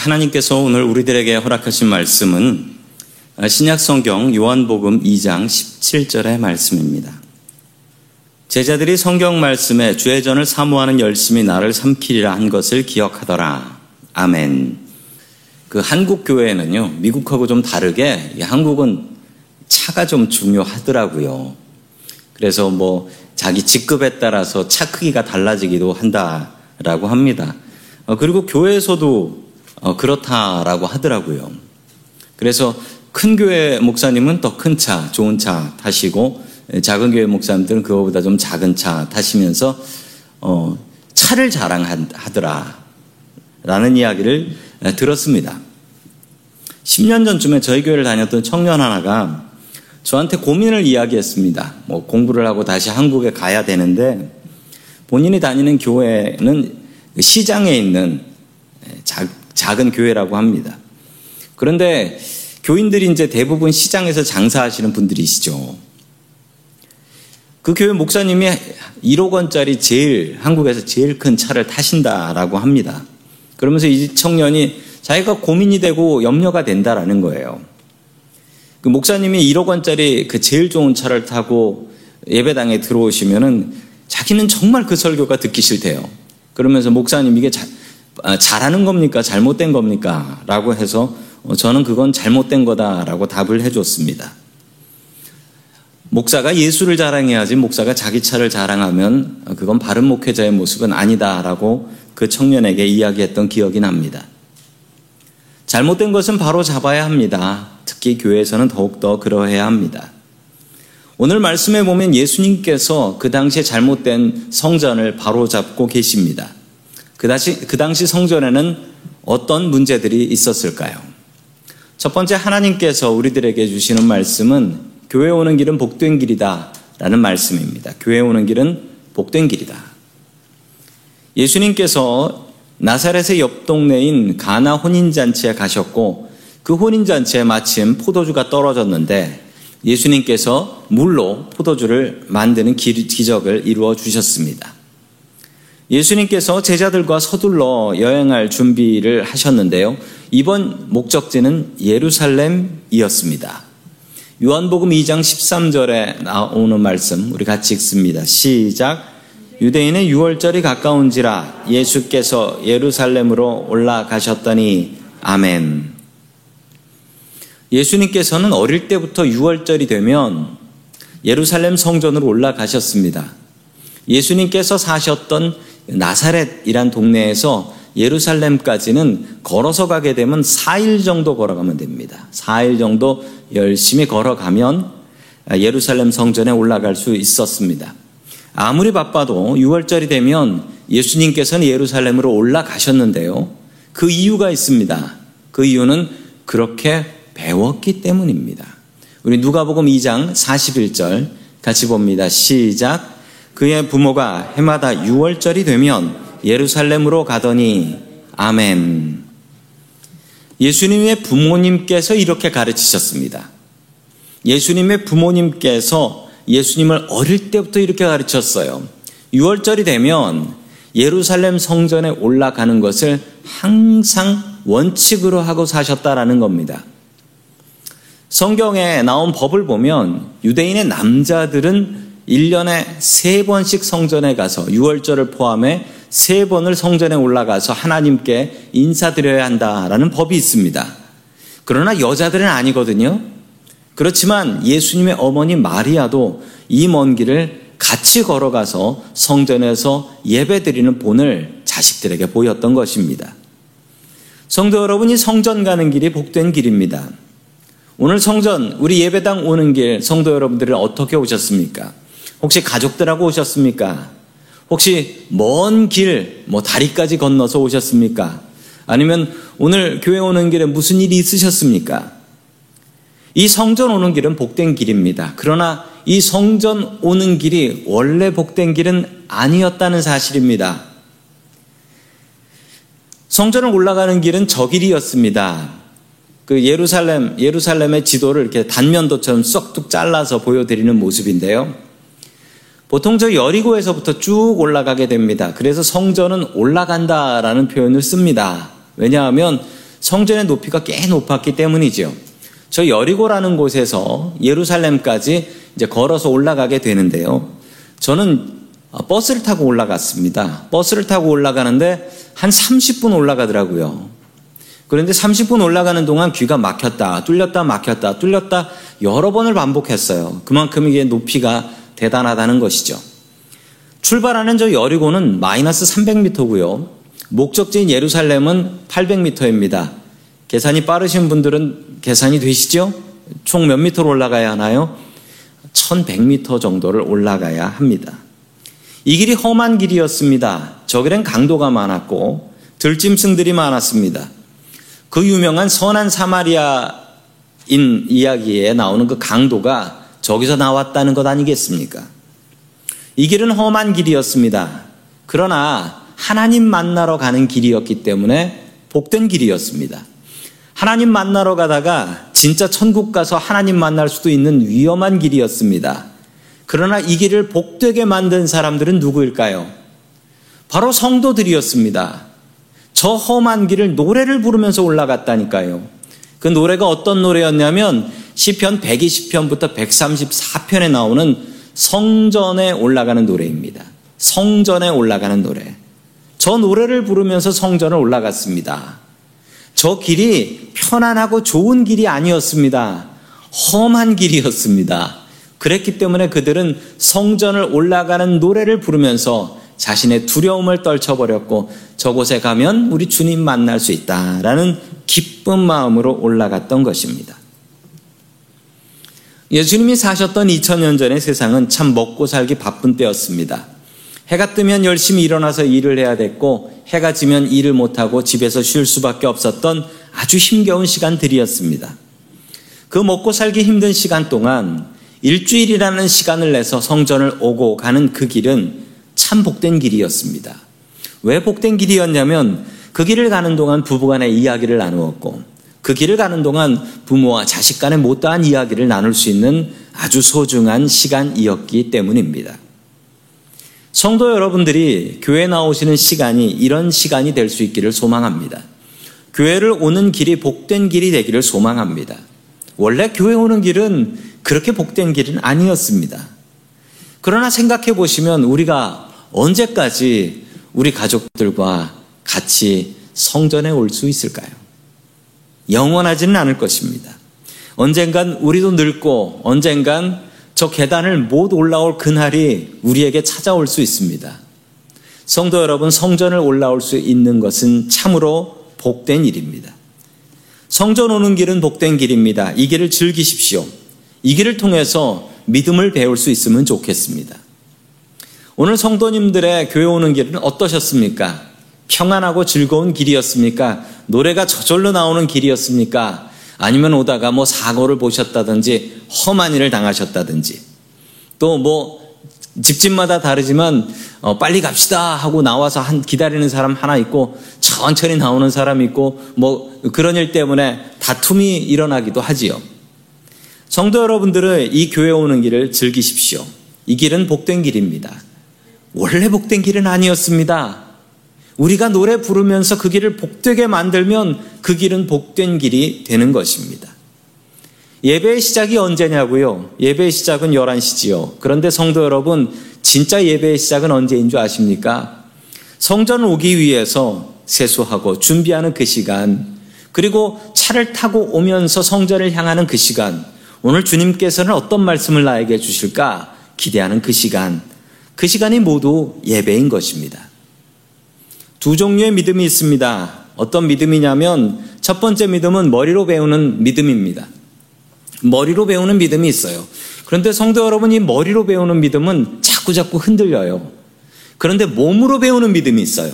하나님께서 오늘 우리들에게 허락하신 말씀은 신약 성경 요한복음 2장 17절의 말씀입니다. 제자들이 성경 말씀에 주의 전을 사모하는 열심히 나를 삼키리라 한 것을 기억하더라. 아멘. 그 한국 교회는요, 미국하고 좀 다르게 한국은 차가 좀 중요하더라고요. 그래서 뭐 자기 직급에 따라서 차 크기가 달라지기도 한다라고 합니다. 어, 그리고 교회에서도 어, 그렇다라고 하더라고요. 그래서 큰 교회 목사님은 더 큰 차, 좋은 차 타시고 작은 교회 목사님들은 그거보다 좀 작은 차 타시면서 어, 차를 자랑하더라 라는 이야기를 들었습니다. 10년 전쯤에 저희 교회를 다녔던 청년 하나가 저한테 고민을 이야기했습니다. 뭐 공부를 하고 다시 한국에 가야 되는데 본인이 다니는 교회는 시장에 있는 작, 작은 교회라고 합니다. 그런데 교인들이 이제 대부분 시장에서 장사하시는 분들이시죠. 그 교회 목사님이 1억 원짜리 제일 한국에서 제일 큰 차를 타신다라고 합니다. 그러면서 이 청년이 자기가 고민이 되고 염려가 된다라는 거예요. 그 목사님이 1억 원짜리 그 제일 좋은 차를 타고 예배당에 들어오시면은 자기는 정말 그 설교가 듣기 싫대요. 그러면서 목사님 이게 잘하는 겁니까? 잘못된 겁니까? 라고 해서 어, 저는 그건 잘못된 거다라고 답을 해줬습니다. 목사가 예수를 자랑해야지 목사가 자기 차를 자랑하면 그건 바른 목회자의 모습은 아니다라고 그 청년에게 이야기했던 기억이 납니다. 잘못된 것은 바로 잡아야 합니다. 특히 교회에서는 더욱더 그러해야 합니다. 오늘 말씀에 보면 예수님께서 그 당시에 잘못된 성전을 바로 잡고 계십니다. 그 당시, 그 당시 성전에는 어떤 문제들이 있었을까요? 첫 번째 하나님께서 우리들에게 주시는 말씀은 교회 오는 길은 복된 길이다 라는 말씀입니다. 교회 오는 길은 복된 길이다. 예수님께서 나사렛의 옆 동네인 가나 혼인잔치에 가셨고 그 혼인잔치에 마침 포도주가 떨어졌는데 예수님께서 물로 포도주를 만드는 기적을 이루어 주셨습니다. 예수님께서 제자들과 서둘러 여행할 준비를 하셨는데요. 이번 목적지는 예루살렘이었습니다. 요한복음 2장 13절에 나오는 말씀 우리 같이 읽습니다. 시작. 유대인의 6월절이 가까운지라 예수께서 예루살렘으로 올라가셨더니 아멘. 예수님께서는 어릴 때부터 6월절이 되면 예루살렘 성전으로 올라가셨습니다. 예수님께서 사셨던 나사렛이란 동네에서 예루살렘까지는 걸어서 가게 되면 4일 정도 걸어가면 됩니다. 4일 정도 열심히 걸어가면 예루살렘 성전에 올라갈 수 있었습니다. 아무리 바빠도 6월절이 되면 예수님께서는 예루살렘으로 올라가셨는데요. 그 이유가 있습니다. 그 이유는 그렇게 배웠기 때문입니다. 우리 누가복음 2장 41절 같이 봅니다. 시작. 그의 부모가 해마다 6월절이 되면 예루살렘으로 가더니 아멘. 예수님의 부모님께서 이렇게 가르치셨습니다. 예수님의 부모님께서 예수님을 어릴 때부터 이렇게 가르쳤어요. 6월절이 되면 예루살렘 성전에 올라가는 것을 항상 원칙으로 하고 사셨다라는 겁니다. 성경에 나온 법을 보면 유대인의 남자들은 1년에 3번씩 성전에 가서 6월절을 포함해 3번을 성전에 올라가서 하나님께 인사드려야 한다라는 법이 있습니다. 그러나 여자들은 아니거든요. 그렇지만 예수님의 어머니 마리아도 이 먼 길을 같이 걸어가서 성전에서 예배드리는 본을 자식들에게 보였던 것입니다. 성도 여러분이 성전 가는 길이 복된 길입니다. 오늘 성전, 우리 예배당 오는 길, 성도 여러분들은 어떻게 오셨습니까? 혹시 가족들하고 오셨습니까? 혹시 먼 길, 뭐 다리까지 건너서 오셨습니까? 아니면 오늘 교회 오는 길에 무슨 일이 있으셨습니까? 이 성전 오는 길은 복된 길입니다. 그러나 이 성전 오는 길이 원래 복된 길은 아니었다는 사실입니다. 성전을 올라가는 길은 저 길이었습니다. 그 예루살렘, 예루살렘의 지도를 이렇게 단면도처럼 쏙뚝 잘라서 보여드리는 모습인데요. 보통 저 여리고에서부터 쭉 올라가게 됩니다. 그래서 성전은 올라간다라는 표현을 씁니다. 왜냐하면 성전의 높이가 꽤 높았기 때문이죠. 저 여리고라는 곳에서 예루살렘까지 이제 걸어서 올라가게 되는데요. 저는 버스를 타고 올라갔습니다. 버스를 타고 올라가는데 한 30분 올라가더라고요. 그런데 30분 올라가는 동안 귀가 막혔다, 뚫렸다, 막혔다, 뚫렸다 여러 번을 반복했어요. 그만큼 이게 높이가 대단하다는 것이죠. 출발하는 저 여리고는 마이너스 300m고요. 목적지인 예루살렘은 800m입니다. 계산이 빠르신 분들은 계산이 되시죠? 총 몇 미터로 올라가야 하나요? 1100m 정도를 올라가야 합니다. 이 길이 험한 길이었습니다. 저 길엔 강도가 많았고 들짐승들이 많았습니다. 그 유명한 선한 사마리아인 이야기에 나오는 그 강도가 저기서 나왔다는 것 아니겠습니까? 이 길은 험한 길이었습니다. 그러나 하나님 만나러 가는 길이었기 때문에 복된 길이었습니다. 하나님 만나러 가다가 진짜 천국 가서 하나님 만날 수도 있는 위험한 길이었습니다. 그러나 이 길을 복되게 만든 사람들은 누구일까요? 바로 성도들이었습니다. 저 험한 길을 노래를 부르면서 올라갔다니까요. 그 노래가 어떤 노래였냐면 시편 120편부터 134편에 나오는 성전에 올라가는 노래입니다. 성전에 올라가는 노래. 저 노래를 부르면서 성전을 올라갔습니다. 저 길이 편안하고 좋은 길이 아니었습니다. 험한 길이었습니다. 그랬기 때문에 그들은 성전을 올라가는 노래를 부르면서 자신의 두려움을 떨쳐버렸고 저곳에 가면 우리 주님 만날 수 있다라는 기쁜 마음으로 올라갔던 것입니다. 예수님이 사셨던 2000년 전의 세상은 참 먹고 살기 바쁜 때였습니다. 해가 뜨면 열심히 일어나서 일을 해야 됐고 해가 지면 일을 못하고 집에서 쉴 수밖에 없었던 아주 힘겨운 시간들이었습니다. 그 먹고 살기 힘든 시간 동안 일주일이라는 시간을 내서 성전을 오고 가는 그 길은 참 복된 길이었습니다. 왜 복된 길이었냐면 그 길을 가는 동안 부부간의 이야기를 나누었고 그 길을 가는 동안 부모와 자식 간의 못다한 이야기를 나눌 수 있는 아주 소중한 시간이었기 때문입니다. 성도 여러분들이 교회 나오시는 시간이 이런 시간이 될 수 있기를 소망합니다. 교회를 오는 길이 복된 길이 되기를 소망합니다. 원래 교회 오는 길은 그렇게 복된 길은 아니었습니다. 그러나 생각해 보시면 우리가 언제까지 우리 가족들과 같이 성전에 올 수 있을까요? 영원하지는 않을 것입니다. 언젠간 우리도 늙고 언젠간 저 계단을 못 올라올 그날이 우리에게 찾아올 수 있습니다. 성도 여러분, 성전을 올라올 수 있는 것은 참으로 복된 일입니다. 성전 오는 길은 복된 길입니다. 이 길을 즐기십시오. 이 길을 통해서 믿음을 배울 수 있으면 좋겠습니다. 오늘 성도님들의 교회 오는 길은 어떠셨습니까? 평안하고 즐거운 길이었습니까? 노래가 저절로 나오는 길이었습니까? 아니면 오다가 뭐 사고를 보셨다든지 험한 일을 당하셨다든지 또 뭐 집집마다 다르지만 어 빨리 갑시다 하고 나와서 한 기다리는 사람 하나 있고 천천히 나오는 사람 있고 뭐 그런 일 때문에 다툼이 일어나기도 하지요. 성도 여러분들은 이 교회 오는 길을 즐기십시오. 이 길은 복된 길입니다. 원래 복된 길은 아니었습니다. 우리가 노래 부르면서 그 길을 복되게 만들면 그 길은 복된 길이 되는 것입니다. 예배의 시작이 언제냐고요? 예배의 시작은 11시지요. 그런데 성도 여러분, 진짜 예배의 시작은 언제인 줄 아십니까? 성전 오기 위해서 세수하고 준비하는 그 시간, 그리고 차를 타고 오면서 성전을 향하는 그 시간, 오늘 주님께서는 어떤 말씀을 나에게 주실까 기대하는 그 시간, 그 시간이 모두 예배인 것입니다. 두 종류의 믿음이 있습니다. 어떤 믿음이냐면 첫 번째 믿음은 머리로 배우는 믿음입니다. 머리로 배우는 믿음이 있어요. 그런데 성도 여러분, 이 머리로 배우는 믿음은 자꾸 자꾸 흔들려요. 그런데 몸으로 배우는 믿음이 있어요.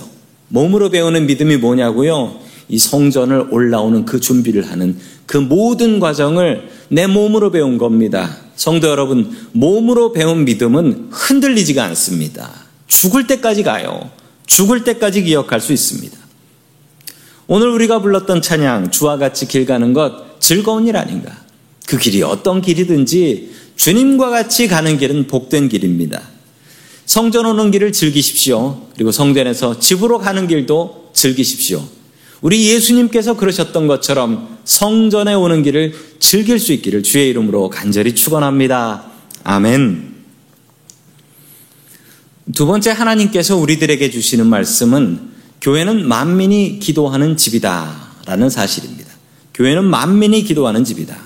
몸으로 배우는 믿음이 뭐냐고요? 이 성전을 올라오는 그 준비를 하는 그 모든 과정을 내 몸으로 배운 겁니다. 성도 여러분, 몸으로 배운 믿음은 흔들리지가 않습니다. 죽을 때까지 가요. 죽을 때까지 기억할 수 있습니다. 오늘 우리가 불렀던 찬양, 주와 같이 길 가는 것 즐거운 일 아닌가? 그 길이 어떤 길이든지 주님과 같이 가는 길은 복된 길입니다. 성전 오는 길을 즐기십시오. 그리고 성전에서 집으로 가는 길도 즐기십시오. 우리 예수님께서 그러셨던 것처럼 성전에 오는 길을 즐길 수 있기를 주의 이름으로 간절히 축원합니다. 아멘. 두 번째 하나님께서 우리들에게 주시는 말씀은 교회는 만민이 기도하는 집이다라는 사실입니다. 교회는 만민이 기도하는 집이다.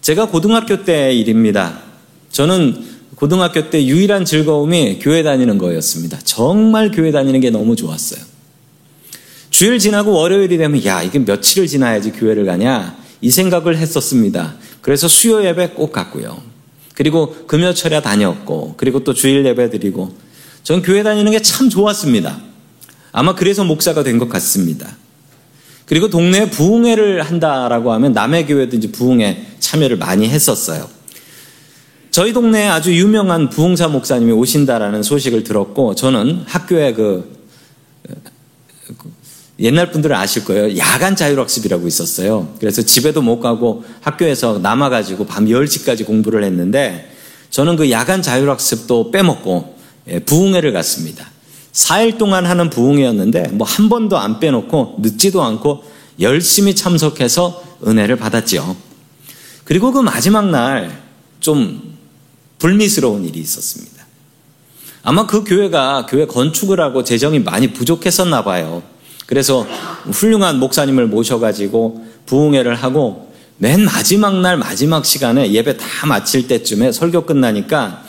제가 고등학교 때 일입니다. 저는 고등학교 때 유일한 즐거움이 교회 다니는 거였습니다. 정말 교회 다니는 게 너무 좋았어요. 주일 지나고 월요일이 되면 야 이게 며칠을 지나야지 교회를 가냐 이 생각을 했었습니다. 그래서 수요 예배 꼭 갔고요. 그리고 금요철에 다녔고 그리고 또 주일 예배 드리고 전 교회 다니는 게 참 좋았습니다. 아마 그래서 목사가 된 것 같습니다. 그리고 동네에 부흥회를 한다라고 하면 남의 교회도 이제 부흥회 참여를 많이 했었어요. 저희 동네에 아주 유명한 부흥사 목사님이 오신다라는 소식을 들었고 저는 학교에 그 옛날 분들은 아실 거예요. 야간 자율학습이라고 있었어요. 그래서 집에도 못 가고 학교에서 남아가지고 밤 10시까지 공부를 했는데 저는 그 야간 자율학습도 빼먹고 예, 부흥회를 갔습니다. 4일 동안 하는 부흥회였는데 뭐 한 번도 안 빼놓고 늦지도 않고 열심히 참석해서 은혜를 받았죠. 그리고 그 마지막 날 좀 불미스러운 일이 있었습니다. 아마 그 교회가 교회 건축을 하고 재정이 많이 부족했었나 봐요. 그래서 훌륭한 목사님을 모셔가지고 부흥회를 하고 맨 마지막 날 마지막 시간에 예배 다 마칠 때쯤에 설교 끝나니까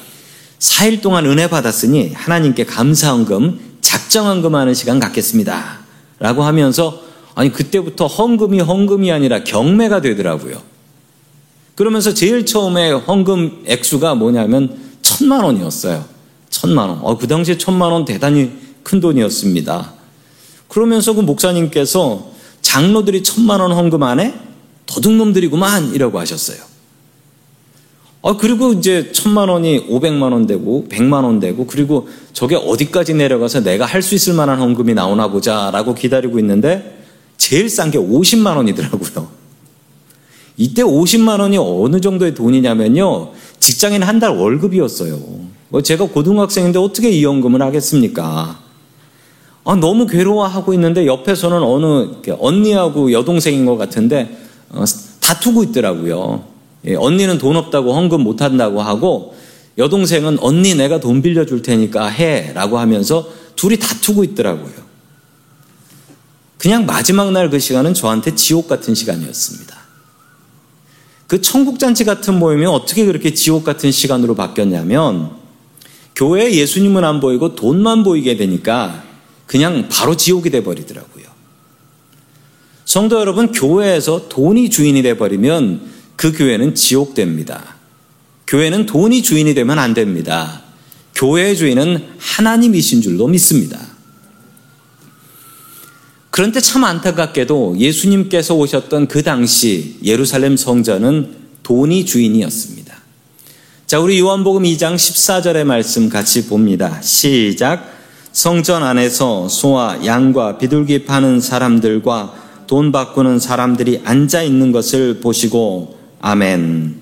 4일 동안 은혜 받았으니 하나님께 감사헌금, 작정헌금 하는 시간 갖겠습니다. 라고 하면서 아니 그때부터 헌금이 헌금이 아니라 경매가 되더라고요. 그러면서 제일 처음에 헌금 액수가 뭐냐면 천만 원이었어요. 천만 원. 어, 그 당시에 천만 원 대단히 큰 돈이었습니다. 그러면서 그 목사님께서 장로들이 천만 원 헌금 안에 도둑놈들이구만 이라고 하셨어요. 아, 그리고 이제 천만 원이 오백만 원 되고 백만 원 되고 그리고 저게 어디까지 내려가서 내가 할 수 있을 만한 헌금이 나오나 보자라고 기다리고 있는데 제일 싼 게 오십만 원이더라고요. 이때 오십만 원이 어느 정도의 돈이냐면요. 직장인 한 달 월급이었어요. 뭐 제가 고등학생인데 어떻게 이 헌금을 하겠습니까? 아, 너무 괴로워하고 있는데 옆에서는 어느 언니하고 여동생인 것 같은데 어, 다투고 있더라고요. 예, 언니는 돈 없다고 헌금 못 한다고 하고 여동생은 언니 내가 돈 빌려줄 테니까 해라고 하면서 둘이 다투고 있더라고요. 그냥 마지막 날 그 시간은 저한테 지옥 같은 시간이었습니다. 그 천국잔치 같은 모임이 어떻게 그렇게 지옥 같은 시간으로 바뀌었냐면 교회에 예수님은 안 보이고 돈만 보이게 되니까 그냥 바로 지옥이 돼 버리더라고요. 성도 여러분, 교회에서 돈이 주인이 돼 버리면 그 교회는 지옥됩니다. 교회는 돈이 주인이 되면 안 됩니다. 교회의 주인은 하나님이신 줄로 믿습니다. 그런데 참 안타깝게도 예수님께서 오셨던 그 당시 예루살렘 성전은 돈이 주인이었습니다. 자, 우리 요한복음 2장 14절의 말씀 같이 봅니다. 시작. 성전 안에서 소와 양과 비둘기 파는 사람들과 돈 바꾸는 사람들이 앉아 있는 것을 보시고 아멘.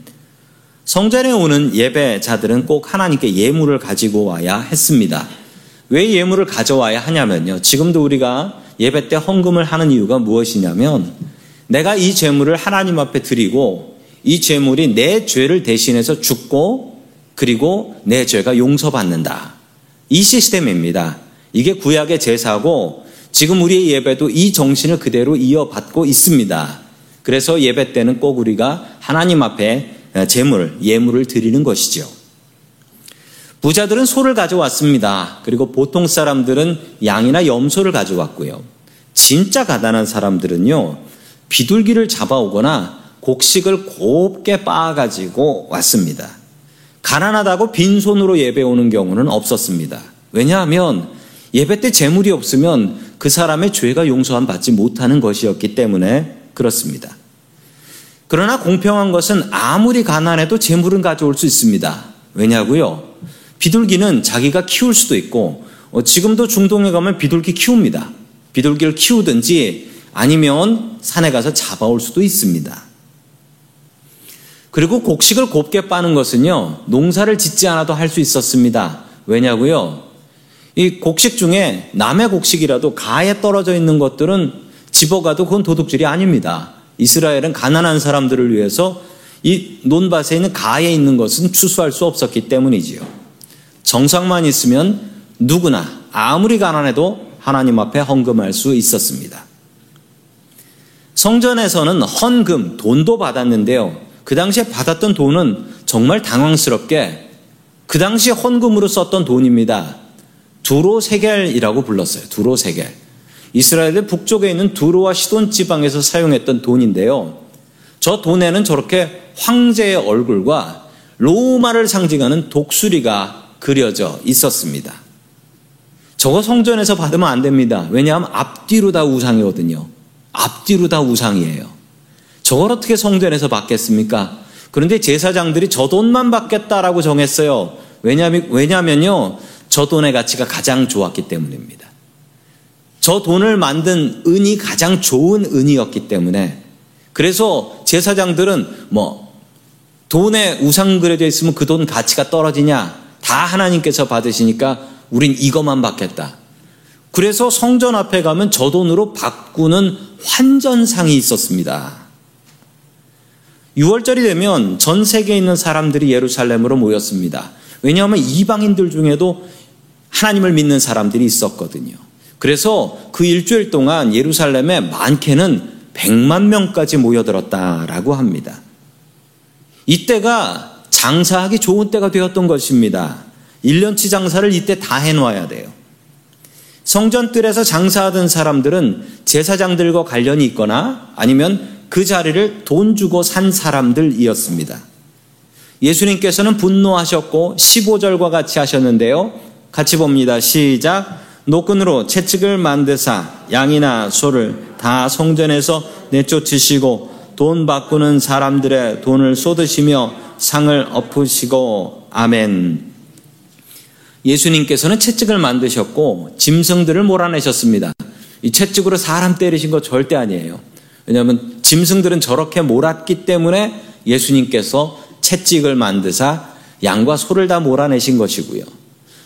성전에 오는 예배자들은 꼭 하나님께 예물을 가지고 와야 했습니다. 왜 예물을 가져와야 하냐면요. 지금도 우리가 예배 때 헌금을 하는 이유가 무엇이냐면 내가 이 재물을 하나님 앞에 드리고 이 재물이 내 죄를 대신해서 죽고 그리고 내 죄가 용서받는다. 이 시스템입니다. 이게 구약의 제사고 지금 우리의 예배도 이 정신을 그대로 이어받고 있습니다. 그래서 예배 때는 꼭 우리가 하나님 앞에 제물, 예물을 드리는 것이죠. 부자들은 소를 가져왔습니다. 그리고 보통 사람들은 양이나 염소를 가져왔고요. 진짜 가난한 사람들은요, 비둘기를 잡아오거나 곡식을 곱게 빻아가지고 왔습니다. 가난하다고 빈손으로 예배 오는 경우는 없었습니다. 왜냐하면 예배 때 재물이 없으면 그 사람의 죄가 용서함 받지 못하는 것이었기 때문에 그렇습니다. 그러나 공평한 것은 아무리 가난해도 재물은 가져올 수 있습니다. 왜냐고요? 비둘기는 자기가 키울 수도 있고 어, 지금도 중동에 가면 비둘기 키웁니다. 비둘기를 키우든지 아니면 산에 가서 잡아올 수도 있습니다. 그리고 곡식을 곱게 빠는 것은요, 농사를 짓지 않아도 할 수 있었습니다. 왜냐고요? 이 곡식 중에 남의 곡식이라도 가에 떨어져 있는 것들은 집어가도 그건 도둑질이 아닙니다. 이스라엘은 가난한 사람들을 위해서 이 논밭에 있는 가에 있는 것은 추수할 수 없었기 때문이지요. 정상만 있으면 누구나 아무리 가난해도 하나님 앞에 헌금할 수 있었습니다. 성전에서는 헌금, 돈도 받았는데요. 그 당시에 받았던 돈은 정말 당황스럽게 그 당시 헌금으로 썼던 돈입니다. 두로 세겔이라고 불렀어요. 두로 세겔. 이스라엘의 북쪽에 있는 두로와 시돈 지방에서 사용했던 돈인데요. 저 돈에는 저렇게 황제의 얼굴과 로마를 상징하는 독수리가 그려져 있었습니다. 저거 성전에서 받으면 안 됩니다. 왜냐하면 앞뒤로 다 우상이거든요. 앞뒤로 다 우상이에요. 저걸 어떻게 성전에서 받겠습니까? 그런데 제사장들이 저 돈만 받겠다라고 정했어요. 왜냐면, 왜냐면요. 저 돈의 가치가 가장 좋았기 때문입니다. 저 돈을 만든 은이 가장 좋은 은이었기 때문에 그래서 제사장들은 뭐 돈에 우상 그려져 있으면 그 돈 가치가 떨어지냐 다 하나님께서 받으시니까 우린 이것만 받겠다. 그래서 성전 앞에 가면 저 돈으로 바꾸는 환전상이 있었습니다. 6월절이 되면 전 세계에 있는 사람들이 예루살렘으로 모였습니다. 왜냐하면 이방인들 중에도 하나님을 믿는 사람들이 있었거든요. 그래서 그 일주일 동안 예루살렘에 많게는 100만 명까지 모여들었다라고 합니다. 이때가 장사하기 좋은 때가 되었던 것입니다. 1년치 장사를 이때 다 해놓아야 돼요. 성전뜰에서 장사하던 사람들은 제사장들과 관련이 있거나 아니면 그 자리를 돈 주고 산 사람들이었습니다. 예수님께서는 분노하셨고 15절과 같이 하셨는데요. 같이 봅니다. 시작. 노끈으로 채찍을 만드사 양이나 소를 다 성전에서 내쫓으시고 돈 바꾸는 사람들의 돈을 쏟으시며 상을 엎으시고 아멘. 예수님께서는 채찍을 만드셨고 짐승들을 몰아내셨습니다. 이 채찍으로 사람 때리신 거 절대 아니에요. 왜냐하면 짐승들은 저렇게 몰았기 때문에 예수님께서 채찍을 만드사 양과 소를 다 몰아내신 것이고요.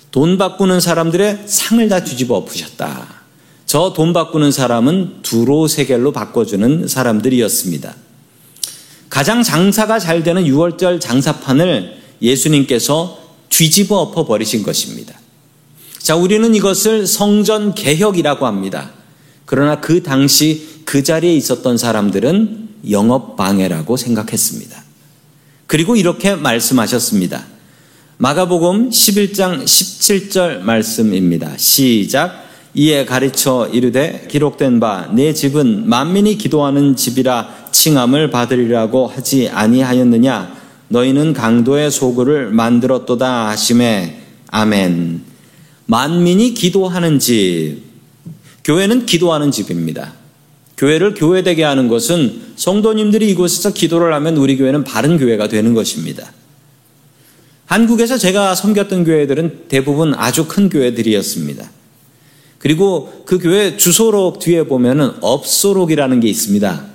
돈 바꾸는 사람들의 상을 다 뒤집어 엎으셨다. 저 돈 바꾸는 사람은 두로 세겔로 바꿔주는 사람들이었습니다. 가장 장사가 잘 되는 6월절 장사판을 예수님께서 뒤집어 엎어 버리신 것입니다. 자, 우리는 이것을 성전 개혁이라고 합니다. 그러나 그 당시 그 자리에 있었던 사람들은 영업 방해라고 생각했습니다. 그리고 이렇게 말씀하셨습니다. 마가복음 11장 17절 말씀입니다. 시작. 이에 가르쳐 이르되 기록된 바 내 집은 만민이 기도하는 집이라 칭함을 받으리라고 하지 아니하였느냐 너희는 강도의 소굴을 만들었도다 하심에 아멘. 만민이 기도하는 집. 교회는 기도하는 집입니다. 교회를 교회되게 하는 것은 성도님들이 이곳에서 기도를 하면 우리 교회는 바른 교회가 되는 것입니다. 한국에서 제가 섬겼던 교회들은 대부분 아주 큰 교회들이었습니다. 그리고 그 교회 주소록 뒤에 보면은 업소록이라는 게 있습니다.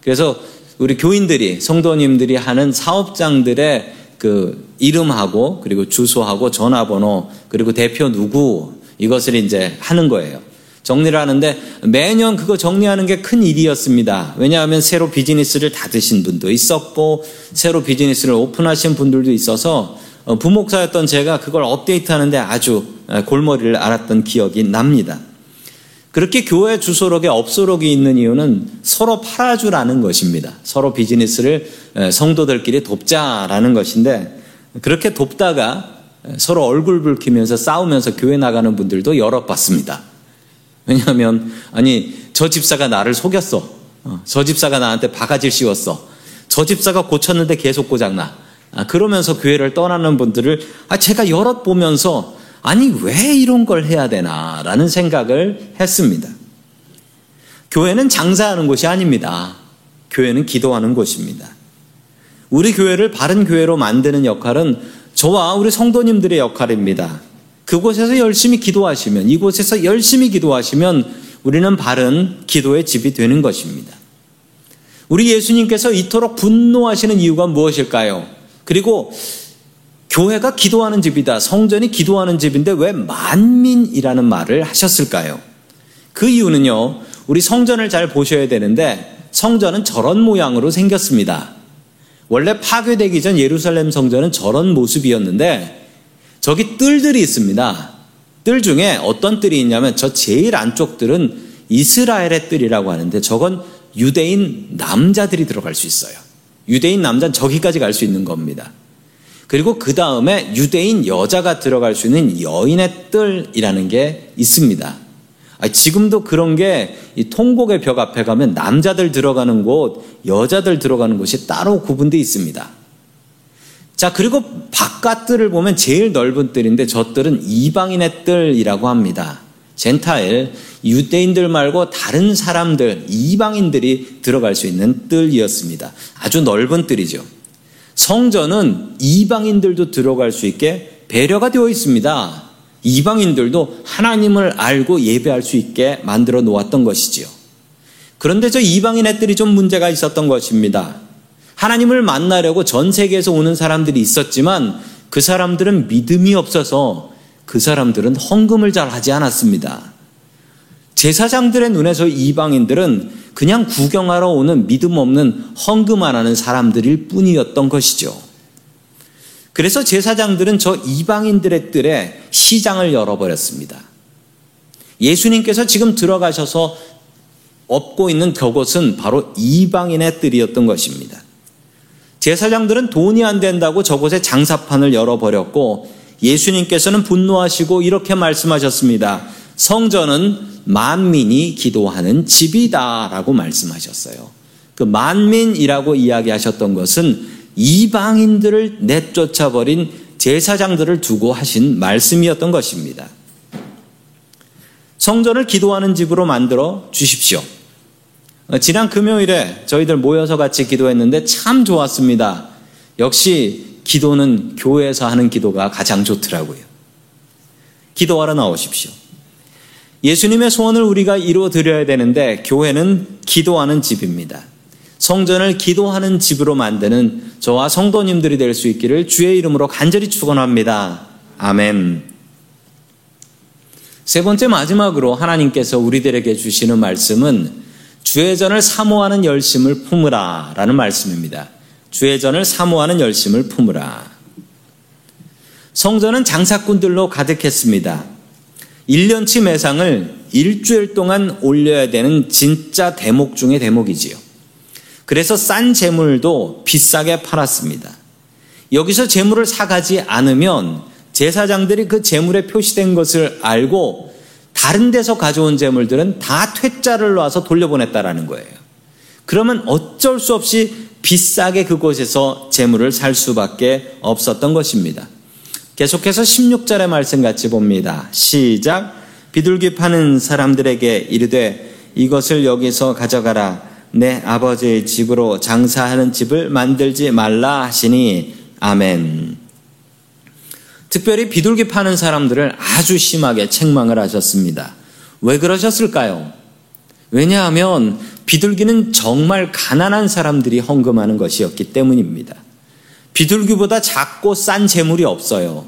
그래서 우리 교인들이 성도님들이 하는 사업장들의 그 이름하고 그리고 주소하고 전화번호 그리고 대표 누구 이것을 이제 하는 거예요. 정리를 하는데 매년 그거 정리하는 게 큰 일이었습니다. 왜냐하면 새로 비즈니스를 닫으신 분도 있었고 새로 비즈니스를 오픈하신 분들도 있어서 어, 부목사였던 제가 그걸 업데이트하는데 아주 골머리를 앓았던 기억이 납니다. 그렇게 교회 주소록에 업소록이 있는 이유는 서로 팔아주라는 것입니다. 서로 비즈니스를 성도들끼리 돕자라는 것인데 그렇게 돕다가 서로 얼굴 붉히면서 싸우면서 교회 나가는 분들도 여러 봤습니다. 왜냐하면 아니 저 집사가 나를 속였어. 어, 저 집사가 나한테 바가지를 씌웠어. 저 집사가 고쳤는데 계속 고장나. 아, 그러면서 교회를 떠나는 분들을 아, 제가 여럿 보면서 아니, 왜 이런 걸 해야 되나라는 생각을 했습니다. 교회는 장사하는 곳이 아닙니다. 교회는 기도하는 곳입니다. 우리 교회를 바른 교회로 만드는 역할은 저와 우리 성도님들의 역할입니다. 그곳에서 열심히 기도하시면, 이곳에서 열심히 기도하시면 우리는 바른 기도의 집이 되는 것입니다. 우리 예수님께서 이토록 분노하시는 이유가 무엇일까요? 그리고 교회가 기도하는 집이다. 성전이 기도하는 집인데 왜 만민이라는 말을 하셨을까요? 그 이유는요, 우리 성전을 잘 보셔야 되는데 성전은 저런 모양으로 생겼습니다. 원래 파괴되기 전 예루살렘 성전은 저런 모습이었는데 뜰들이 있습니다. 뜰 중에 어떤 뜰이 있냐면 저 제일 안쪽 뜰은 이스라엘의 뜰이라고 하는데 저건 유대인 남자들이 들어갈 수 있어요. 유대인 남자는 저기까지 갈 수 있는 겁니다. 그리고 그 다음에 유대인 여자가 들어갈 수 있는 여인의 뜰이라는 게 있습니다. 지금도 그런 게 통곡의 벽 앞에 가면 남자들 들어가는 곳, 여자들 들어가는 곳이 따로 구분되어 있습니다. 자, 그리고 바깥 뜰을 보면 제일 넓은 뜰인데 저 뜰은 이방인의 뜰이라고 합니다. 젠타일, 유대인들 말고 다른 사람들, 이방인들이 들어갈 수 있는 뜰이었습니다. 아주 넓은 뜰이죠. 성전은 이방인들도 들어갈 수 있게 배려가 되어 있습니다. 이방인들도 하나님을 알고 예배할 수 있게 만들어 놓았던 것이지요. 그런데 저 이방인 애들이 좀 문제가 있었던 것입니다. 하나님을 만나려고 전 세계에서 오는 사람들이 있었지만 그 사람들은 믿음이 없어서 그 사람들은 헌금을 잘 하지 않았습니다. 제사장들의 눈에서 이방인들은 그냥 구경하러 오는 믿음 없는 헌금 안 하는 사람들일 뿐이었던 것이죠. 그래서 제사장들은 저 이방인들의 뜰에 시장을 열어버렸습니다. 예수님께서 지금 들어가셔서 업고 있는 그곳은 바로 이방인의 뜰이었던 것입니다. 제사장들은 돈이 안 된다고 저곳에 장사판을 열어버렸고 예수님께서는 분노하시고 이렇게 말씀하셨습니다. 성전은 만민이 기도하는 집이다라고 말씀하셨어요. 그 만민이라고 이야기하셨던 것은 이방인들을 내쫓아버린 제사장들을 두고 하신 말씀이었던 것입니다. 성전을 기도하는 집으로 만들어 주십시오. 지난 금요일에 저희들 모여서 같이 기도했는데 참 좋았습니다. 역시 기도는 교회에서 하는 기도가 가장 좋더라고요. 기도하러 나오십시오. 예수님의 소원을 우리가 이루어 드려야 되는데 교회는 기도하는 집입니다. 성전을 기도하는 집으로 만드는 저와 성도님들이 될 수 있기를 주의 이름으로 간절히 축원합니다. 아멘. 세 번째 마지막으로 하나님께서 우리들에게 주시는 말씀은 주의 전을 사모하는 열심을 품으라 라는 말씀입니다. 주의 전을 사모하는 열심을 품으라. 성전은 장사꾼들로 가득했습니다. 1년치 매상을 일주일 동안 올려야 되는 진짜 대목 중의 대목이지요. 그래서 싼 재물도 비싸게 팔았습니다. 여기서 재물을 사가지 않으면 제사장들이 그 재물에 표시된 것을 알고 다른 데서 가져온 재물들은 다 퇴짜를 놔서 돌려보냈다라는 거예요. 그러면 어쩔 수 없이 비싸게 그곳에서 재물을 살 수밖에 없었던 것입니다. 계속해서 16절의 말씀 같이 봅니다. 시작. 비둘기 파는 사람들에게 이르되 이것을 여기서 가져가라. 내 아버지의 집으로 장사하는 집을 만들지 말라 하시니 아멘. 특별히 비둘기 파는 사람들을 아주 심하게 책망을 하셨습니다. 왜 그러셨을까요? 왜냐하면 비둘기는 정말 가난한 사람들이 헌금하는 것이었기 때문입니다. 비둘기보다 작고 싼 재물이 없어요.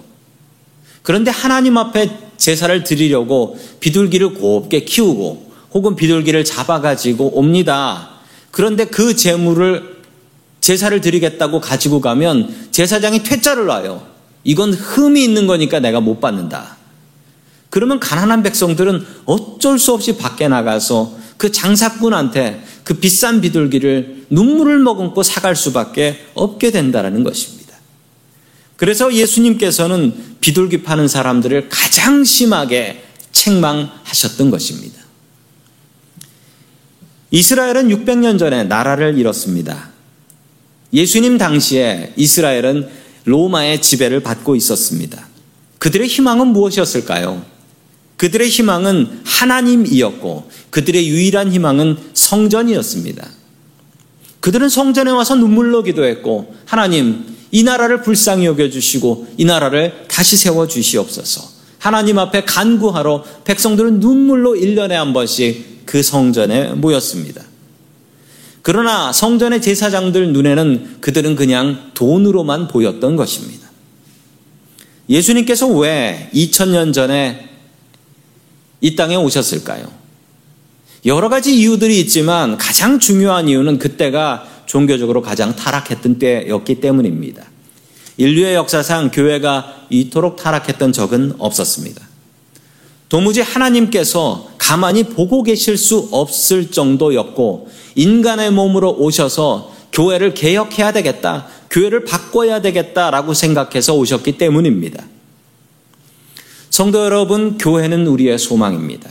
그런데 하나님 앞에 제사를 드리려고 비둘기를 곱게 키우고 혹은 비둘기를 잡아가지고 옵니다. 그런데 그 재물을 제사를 드리겠다고 가지고 가면 제사장이 퇴짜를 놔요. 이건 흠이 있는 거니까 내가 못 받는다. 그러면 가난한 백성들은 어쩔 수 없이 밖에 나가서 그 장사꾼한테 그 비싼 비둘기를 눈물을 머금고 사갈 수밖에 없게 된다는 것입니다. 그래서 예수님께서는 비둘기 파는 사람들을 가장 심하게 책망하셨던 것입니다. 이스라엘은 600년 전에 나라를 잃었습니다. 예수님 당시에 이스라엘은 로마의 지배를 받고 있었습니다. 그들의 희망은 무엇이었을까요? 그들의 희망은 하나님이었고 그들의 유일한 희망은 성전이었습니다. 그들은 성전에 와서 눈물로 기도했고 하나님 이 나라를 불쌍히 여겨 주시고 이 나라를 다시 세워 주시옵소서. 하나님 앞에 간구하러 백성들은 눈물로 1년에 한 번씩 그 성전에 모였습니다. 그러나 성전의 제사장들 눈에는 그들은 그냥 돈으로만 보였던 것입니다. 예수님께서 왜 2000년 전에 이 땅에 오셨을까요? 여러 가지 이유들이 있지만 가장 중요한 이유는 그때가 종교적으로 가장 타락했던 때였기 때문입니다. 인류의 역사상 교회가 이토록 타락했던 적은 없었습니다. 도무지 하나님께서 가만히 보고 계실 수 없을 정도였고 인간의 몸으로 오셔서 교회를 개혁해야 되겠다, 교회를 바꿔야 되겠다라고 생각해서 오셨기 때문입니다. 성도 여러분, 교회는 우리의 소망입니다.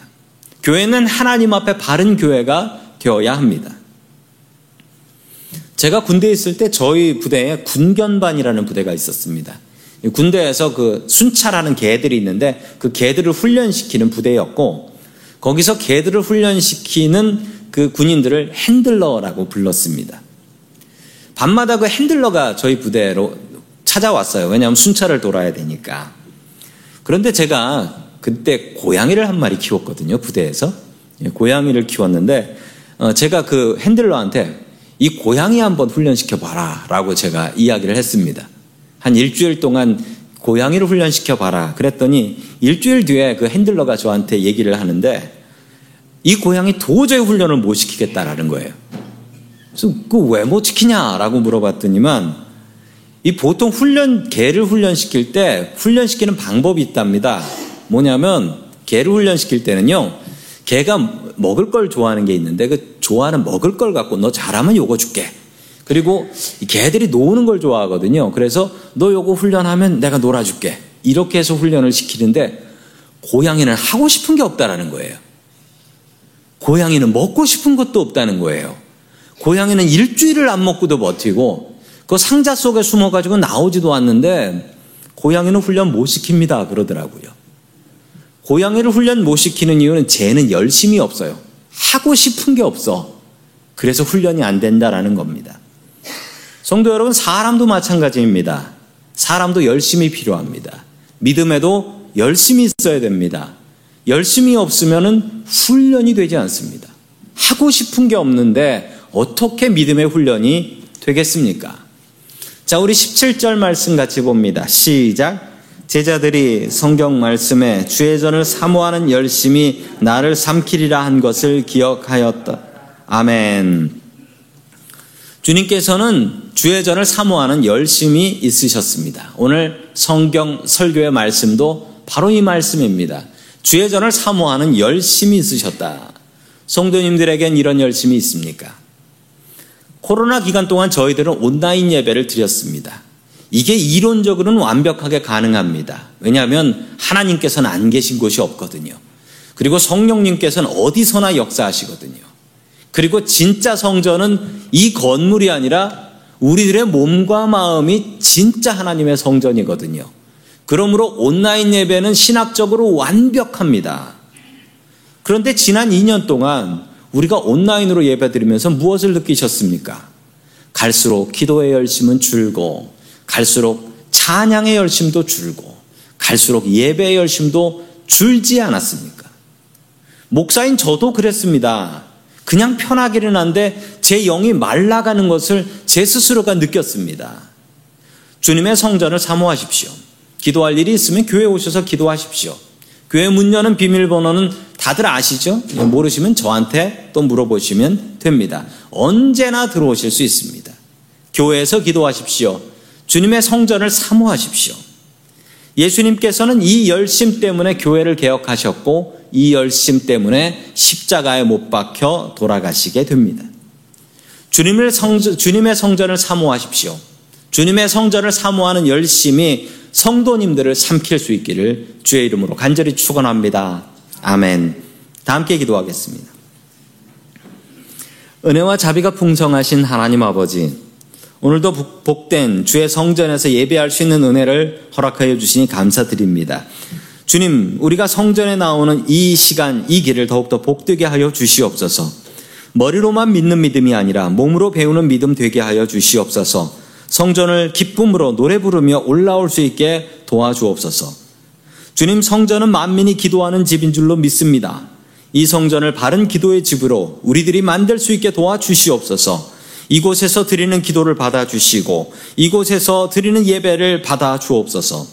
교회는 하나님 앞에 바른 교회가 되어야 합니다. 제가 군대에 있을 때 저희 부대에 군견반이라는 부대가 있었습니다. 군대에서 그 순찰하는 개들이 있는데 그 개들을 훈련시키는 부대였고 거기서 개들을 훈련시키는 그 군인들을 핸들러라고 불렀습니다. 밤마다 그 핸들러가 저희 부대로 찾아왔어요. 왜냐하면 순찰을 돌아야 되니까. 그런데 제가 그때 고양이를 한 마리 키웠거든요. 부대에서. 예, 고양이를 키웠는데 어, 제가 그 핸들러한테 이 고양이 한번 훈련시켜 봐라 라고 제가 이야기를 했습니다. 한 일주일 동안 고양이를 훈련시켜 봐라. 그랬더니 일주일 뒤에 그 핸들러가 저한테 얘기를 하는데 이 고양이 도저히 훈련을 못 시키겠다라는 거예요. 그래서 그왜 못 시키냐라고 물어봤더니만 이 보통 훈련 개를 훈련시킬 때 훈련시키는 방법이 있답니다. 뭐냐면 개를 훈련시킬 때는요. 개가 먹을 걸 좋아하는 게 있는데 그 좋아하는 먹을 걸 갖고 너 잘하면 요거 줄게. 그리고 개들이 노는 걸 좋아하거든요. 그래서 너 요거 훈련하면 내가 놀아줄게. 이렇게 해서 훈련을 시키는데 고양이는 하고 싶은 게 없다라는 거예요. 고양이는 먹고 싶은 것도 없다는 거예요. 고양이는 일주일을 안 먹고도 버티고 그 상자 속에 숨어가지고 나오지도 않는데 고양이는 훈련 못 시킵니다. 그러더라고요. 고양이를 훈련 못 시키는 이유는 쟤는 열심히 없어요. 하고 싶은 게 없어. 그래서 훈련이 안 된다라는 겁니다. 성도 여러분, 사람도 마찬가지입니다. 사람도 열심히 필요합니다. 믿음에도 열심히 있어야 됩니다. 열심히 없으면 훈련이 되지 않습니다. 하고 싶은 게 없는데 어떻게 믿음의 훈련이 되겠습니까? 자, 우리 17절 말씀 같이 봅니다. 시작. 제자들이 성경 말씀에 주의 전을 사모하는 열심히 나를 삼키리라 한 것을 기억하였다. 아멘. 주님께서는 주의 전을 사모하는 열심이 있으셨습니다. 오늘 성경 설교의 말씀도 바로 이 말씀입니다. 주의 전을 사모하는 열심이 있으셨다. 성도님들에겐 이런 열심이 있습니까? 코로나 기간 동안 저희들은 온라인 예배를 드렸습니다. 이게 이론적으로는 완벽하게 가능합니다. 왜냐하면 하나님께서는 안 계신 곳이 없거든요. 그리고 성령님께서는 어디서나 역사하시거든요. 그리고 진짜 성전은 이 건물이 아니라 우리들의 몸과 마음이 진짜 하나님의 성전이거든요. 그러므로 온라인 예배는 신학적으로 완벽합니다. 그런데 지난 2년 동안 우리가 온라인으로 예배 드리면서 무엇을 느끼셨습니까? 갈수록 기도의 열심은 줄고 갈수록 찬양의 열심도 줄고 갈수록 예배의 열심도 줄지 않았습니까? 목사인 저도 그랬습니다. 그냥 편하기는 한데 제 영이 말라가는 것을 제 스스로가 느꼈습니다. 주님의 성전을 사모하십시오. 기도할 일이 있으면 교회 오셔서 기도하십시오. 교회 문 여는 비밀번호는 다들 아시죠? 모르시면 저한테 또 물어보시면 됩니다. 언제나 들어오실 수 있습니다. 교회에서 기도하십시오. 주님의 성전을 사모하십시오. 예수님께서는 이 열심 때문에 교회를 개혁하셨고 이 열심 때문에 십자가에 못 박혀 돌아가시게 됩니다. 주님을 성전, 주님의 성전을 사모하십시오. 주님의 성전을 사모하는 열심이 성도님들을 삼킬 수 있기를 주의 이름으로 간절히 축원합니다. 아멘. 다 함께 기도하겠습니다. 은혜와 자비가 풍성하신 하나님 아버지, 오늘도 복된 주의 성전에서 예배할 수 있는 은혜를 허락하여 주시니 감사드립니다. 주님, 우리가 성전에 나오는 이 시간, 이 길을 더욱더 복되게 하여 주시옵소서. 머리로만 믿는 믿음이 아니라 몸으로 배우는 믿음 되게 하여 주시옵소서. 성전을 기쁨으로 노래 부르며 올라올 수 있게 도와주옵소서. 주님, 성전은 만민이 기도하는 집인 줄로 믿습니다. 이 성전을 바른 기도의 집으로 우리들이 만들 수 있게 도와주시옵소서. 이곳에서 드리는 기도를 받아주시고 이곳에서 드리는 예배를 받아 주옵소서.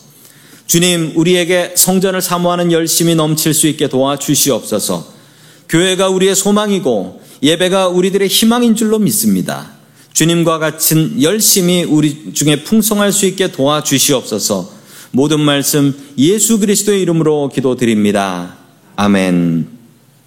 주님, 우리에게 성전을 사모하는 열심이 넘칠 수 있게 도와주시옵소서. 교회가 우리의 소망이고 예배가 우리들의 희망인 줄로 믿습니다. 주님과 같은 열심히 우리 중에 풍성할 수 있게 도와주시옵소서 모든 말씀 예수 그리스도의 이름으로 기도드립니다. 아멘.